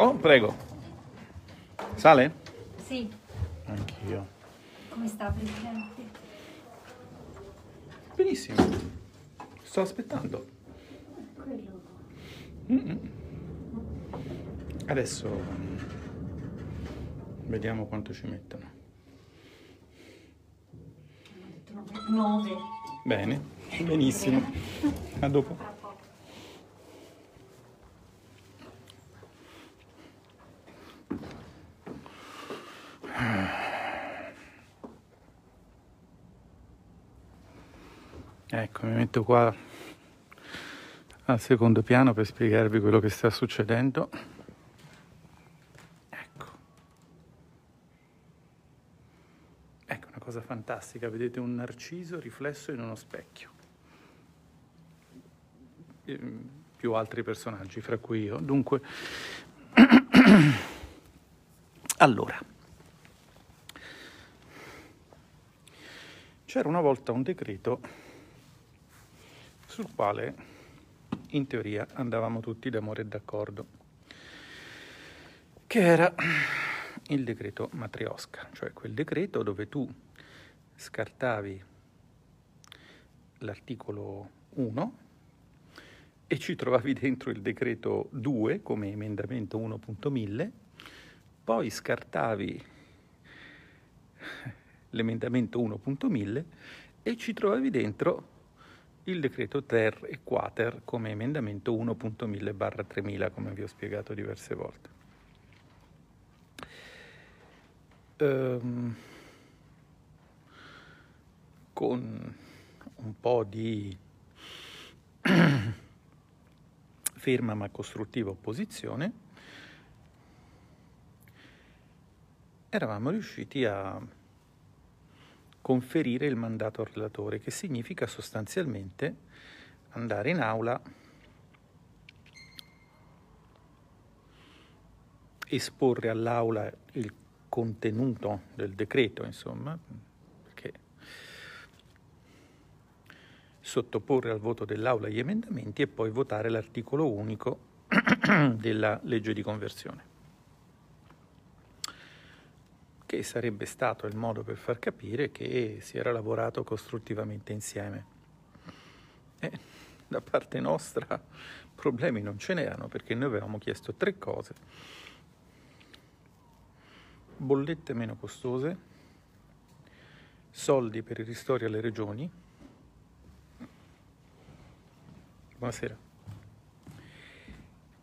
Oh, prego. Sale? Sì, Anch'io. come sta Presidente? Benissimo. Sto aspettando. Quello. Adesso mm, vediamo quanto ci mettono. Hanno detto nove. Nove. Bene, benissimo. A dopo. Ecco, mi metto qua al secondo piano per spiegarvi quello che sta succedendo. Ecco. Ecco una cosa fantastica, vedete un narciso riflesso in uno specchio. Ehm, Più altri personaggi, fra cui io. Dunque, allora, c'era una volta un decreto sul quale in teoria andavamo tutti d'amore e d'accordo, che era il decreto Matriosca, cioè quel decreto dove tu scartavi l'articolo 1 e ci trovavi dentro il decreto 2 come emendamento 1.1000, poi scartavi l'emendamento 1.1000 e ci trovavi dentro il decreto ter e quater come emendamento 1.1000 barra 3000 come vi ho spiegato diverse volte. Ehm, con un po' di ferma ma costruttiva opposizione eravamo riusciti a conferire il mandato al relatore, che significa sostanzialmente andare in aula, esporre all'aula il contenuto del decreto, insomma, perché sottoporre al voto dell'aula gli emendamenti e poi votare l'articolo unico della legge di conversione che sarebbe stato il modo per far capire che si era lavorato costruttivamente insieme. E da parte nostra problemi non ce n'erano perché noi avevamo chiesto tre cose. Bollette meno costose, soldi per i ristori alle regioni. Buonasera.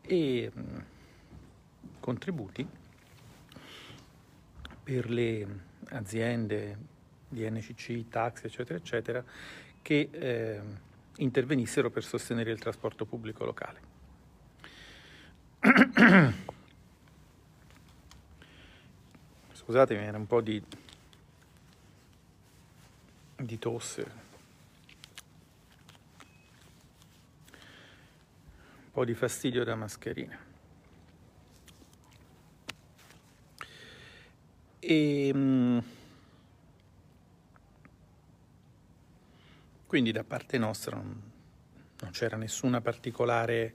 E mm, contributi per le aziende di NCC, taxi, eccetera, eccetera, che eh, intervenissero per sostenere il trasporto pubblico locale. Scusatemi, era un po' di, di tosse, un po' di fastidio da mascherina. E, mm, quindi da parte nostra non, non c'era nessuna particolare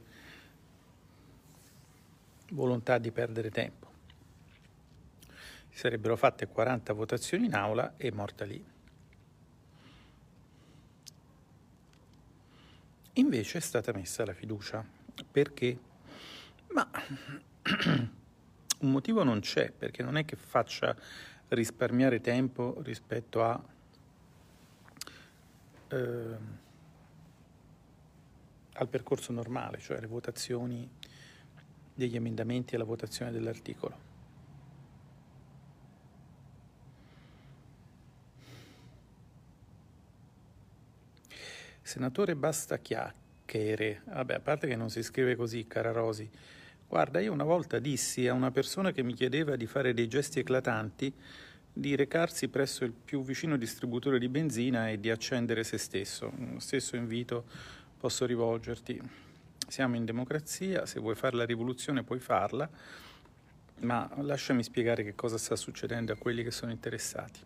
volontà di perdere tempo. Si sarebbero fatte 40 votazioni in aula e morta lì. Invece è stata messa la fiducia. Perché? Ma un motivo non c'è, perché non è che faccia risparmiare tempo rispetto a eh, al percorso normale, cioè le votazioni degli emendamenti e la votazione dell'articolo. Senatore basta chiacchiere. Vabbè, a parte che non si scrive così, cara Rosi. Guarda, io una volta dissi a una persona che mi chiedeva di fare dei gesti eclatanti di recarsi presso il più vicino distributore di benzina e di accendere se stesso. Lo stesso invito posso rivolgerti. Siamo in democrazia, se vuoi fare la rivoluzione puoi farla, ma lasciami spiegare che cosa sta succedendo a quelli che sono interessati.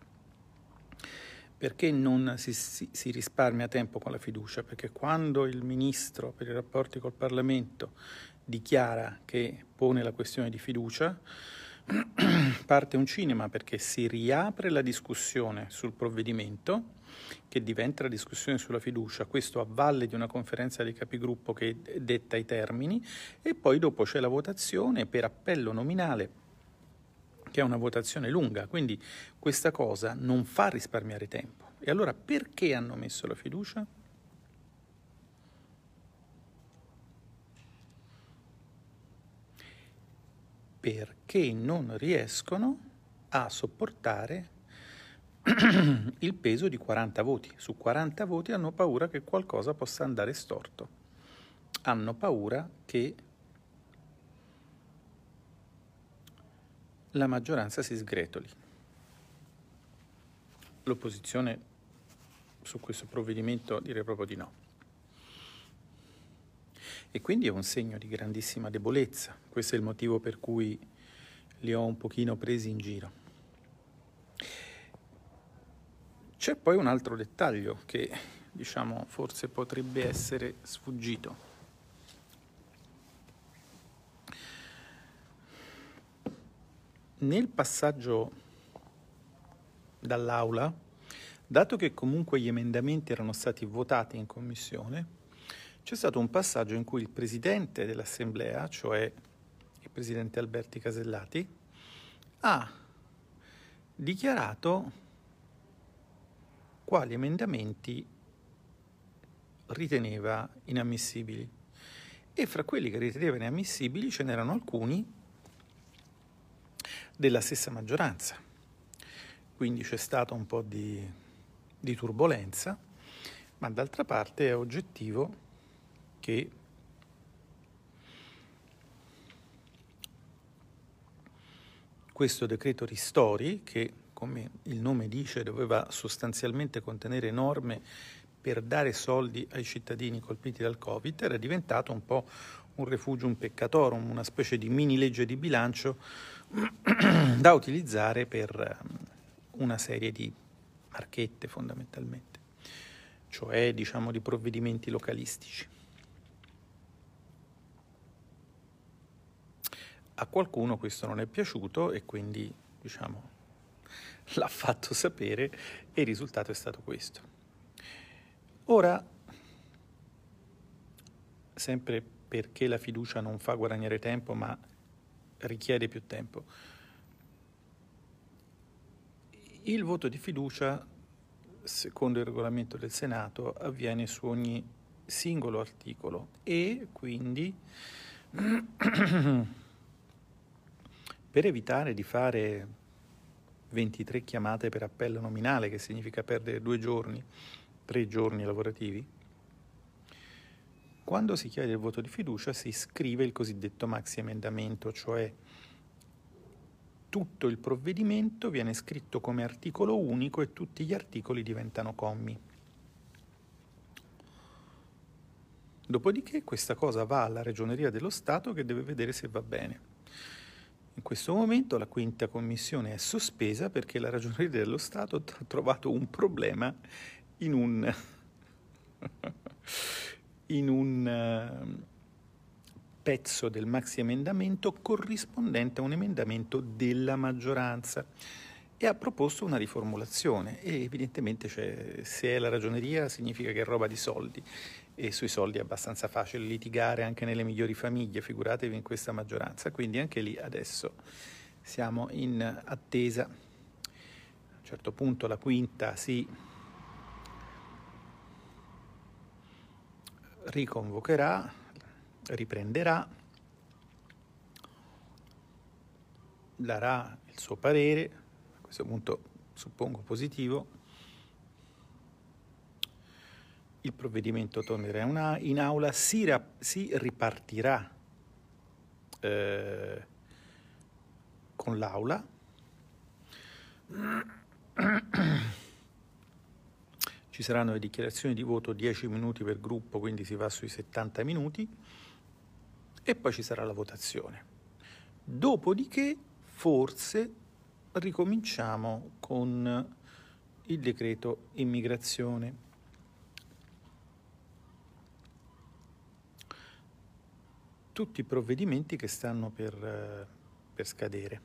Perché non si, si, si risparmia tempo con la fiducia? Perché quando il ministro per i rapporti col Parlamento dichiara che pone la questione di fiducia, parte un cinema perché si riapre la discussione sul provvedimento che diventa la discussione sulla fiducia, questo a valle di una conferenza dei capigruppo che detta i termini e poi dopo c'è la votazione per appello nominale che è una votazione lunga, quindi questa cosa non fa risparmiare tempo. E allora perché hanno messo la fiducia? Perché non riescono a sopportare il peso di 40 voti. Su 40 voti hanno paura che qualcosa possa andare storto. Hanno paura che la maggioranza si sgretoli. L'opposizione su questo provvedimento direi proprio di no. E quindi è un segno di grandissima debolezza. Questo è il motivo per cui li ho un pochino presi in giro. C'è poi un altro dettaglio che, diciamo, forse potrebbe essere sfuggito. Nel passaggio dall'aula, dato che comunque gli emendamenti erano stati votati in commissione, c'è stato un passaggio in cui il presidente dell'Assemblea, cioè il presidente Alberti Casellati, ha dichiarato quali emendamenti riteneva inammissibili. E fra quelli che riteneva inammissibili ce n'erano alcuni della stessa maggioranza. Quindi c'è stato un po' di, di turbolenza, ma d'altra parte è oggettivo che questo decreto ristori, che come il nome dice, doveva sostanzialmente contenere norme per dare soldi ai cittadini colpiti dal Covid, era diventato un po' un refugium peccatorum, una specie di mini legge di bilancio da utilizzare per um, una serie di marchette fondamentalmente, cioè diciamo di provvedimenti localistici. A qualcuno questo non è piaciuto e quindi diciamo l'ha fatto sapere e il risultato è stato questo. Ora, sempre perché la fiducia non fa guadagnare tempo, ma richiede più tempo, il voto di fiducia, secondo il regolamento del Senato, avviene su ogni singolo articolo e quindi per evitare di fare 23 chiamate per appello nominale, che significa perdere due giorni, tre giorni lavorativi, quando si chiede il voto di fiducia si scrive il cosiddetto maxi emendamento, cioè tutto il provvedimento viene scritto come articolo unico e tutti gli articoli diventano commi. Dopodiché questa cosa va alla Ragioneria dello Stato che deve vedere se va bene. Questo momento la quinta commissione è sospesa perché la Ragioneria dello Stato ha trovato un problema in un, in un uh, pezzo del maxi emendamento corrispondente a un emendamento della maggioranza e ha proposto una riformulazione. E evidentemente se è la ragioneria significa che è roba di soldi e sui soldi è abbastanza facile litigare anche nelle migliori famiglie, figuratevi in questa maggioranza, quindi anche lì adesso siamo in attesa. A un certo punto la quinta si riconvocherà, riprenderà, darà il suo parere, a questo punto suppongo positivo, il provvedimento tornerà in aula, si, si ripartirà eh, con l'aula. Ci saranno le dichiarazioni di voto 10 minuti per gruppo, quindi si va sui 70 minuti e poi ci sarà la votazione. Dopodiché forse ricominciamo con il decreto tutti i provvedimenti che stanno per, eh, per scadere.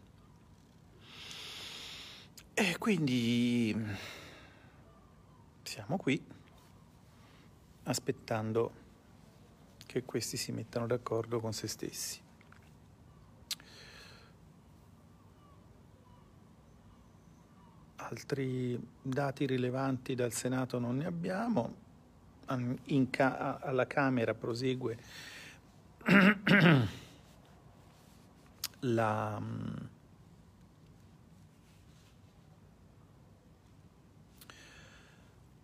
E quindi siamo qui aspettando che questi si mettano d'accordo con se stessi. Altri dati rilevanti dal Senato non ne abbiamo. Ca- alla Camera prosegue la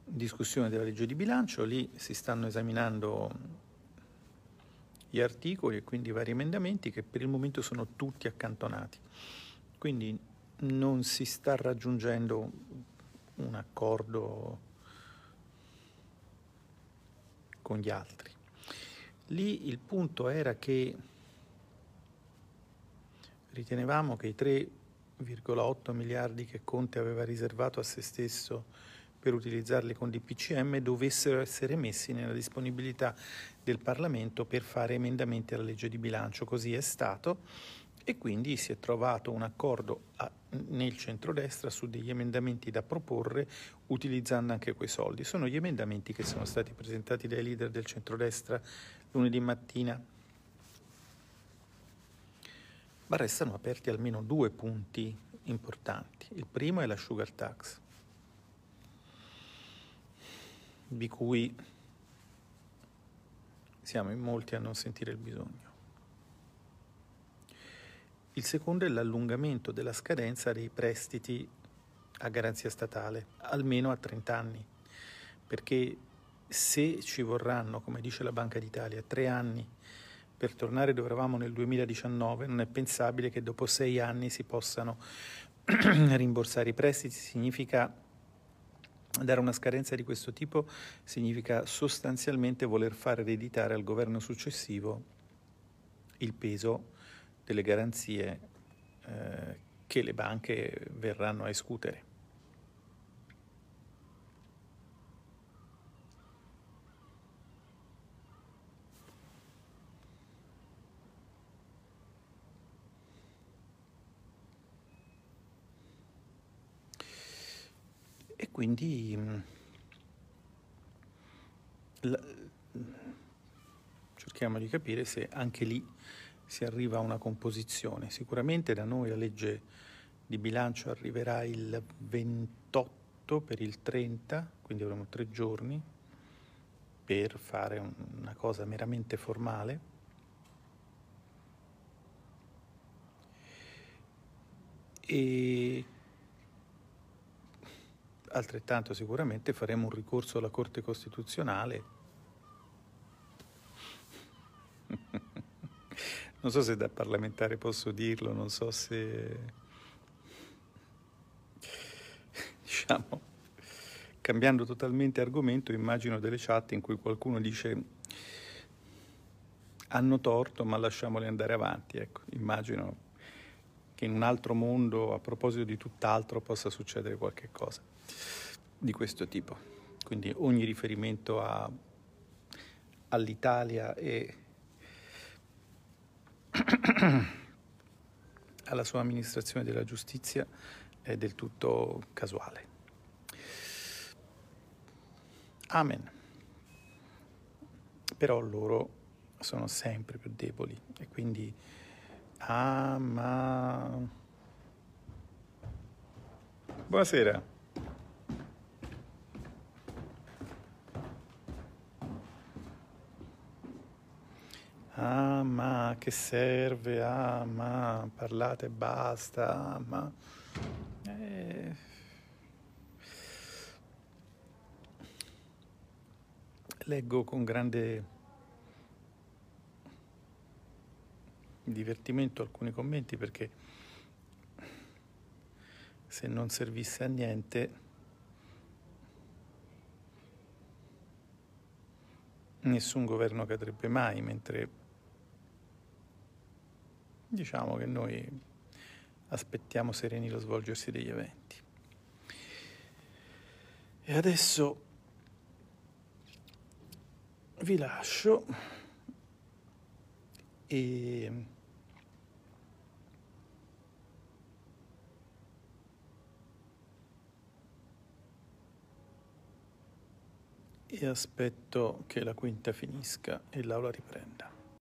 discussione della legge di bilancio, lì si stanno esaminando gli articoli e quindi i vari emendamenti che per il momento sono tutti accantonati. Quindi non si sta raggiungendo un accordo con gli altri. Lì il punto era che ritenevamo che i 3,8 miliardi che Conte aveva riservato a se stesso per utilizzarli con DPCM dovessero essere messi nella disponibilità del Parlamento per fare emendamenti alla legge di bilancio. Così è stato e quindi si è trovato un accordo a, nel centrodestra su degli emendamenti da proporre utilizzando anche quei soldi. Sono gli emendamenti che sono stati presentati dai leader del centrodestra lunedì mattina. Ma restano aperti almeno due punti importanti. Il primo è la sugar tax, di cui siamo in molti a non sentire il bisogno. Il secondo è l'allungamento della scadenza dei prestiti a garanzia statale, almeno a 30 anni, perché se ci vorranno, come dice la Banca d'Italia, tre anni per tornare dove eravamo nel 2019, non è pensabile che dopo sei anni si possano rimborsare i prestiti, significa dare una scadenza di questo tipo, significa sostanzialmente voler far ereditare al governo successivo il peso delle garanzie eh, che le banche verranno a escutere. E quindi mm, la, cerchiamo di capire se anche lì si arriva a una composizione. Sicuramente da noi la legge di bilancio arriverà il 28 per il 30, quindi avremo tre giorni per fare una cosa meramente formale. E altrettanto sicuramente faremo un ricorso alla Corte Costituzionale Non so se da parlamentare posso dirlo, non so se... diciamo, cambiando totalmente argomento, immagino delle chat in cui qualcuno dice hanno torto ma lasciamoli andare avanti, ecco, immagino che in un altro mondo, a proposito di tutt'altro, possa succedere qualche cosa di questo tipo. Quindi ogni riferimento a, all'Italia e alla sua amministrazione della giustizia è del tutto casuale. Amen. Però loro sono sempre più deboli e quindi ama. Buonasera. Ah, ma che serve? Ah, ma parlate e basta. Ah, ma... Eh... Leggo con grande divertimento alcuni commenti perché se non servisse a niente nessun governo cadrebbe mai, mentre diciamo che noi aspettiamo sereni lo svolgersi degli eventi. E adesso vi lascio e e aspetto che la quinta finisca e l'aula riprenda.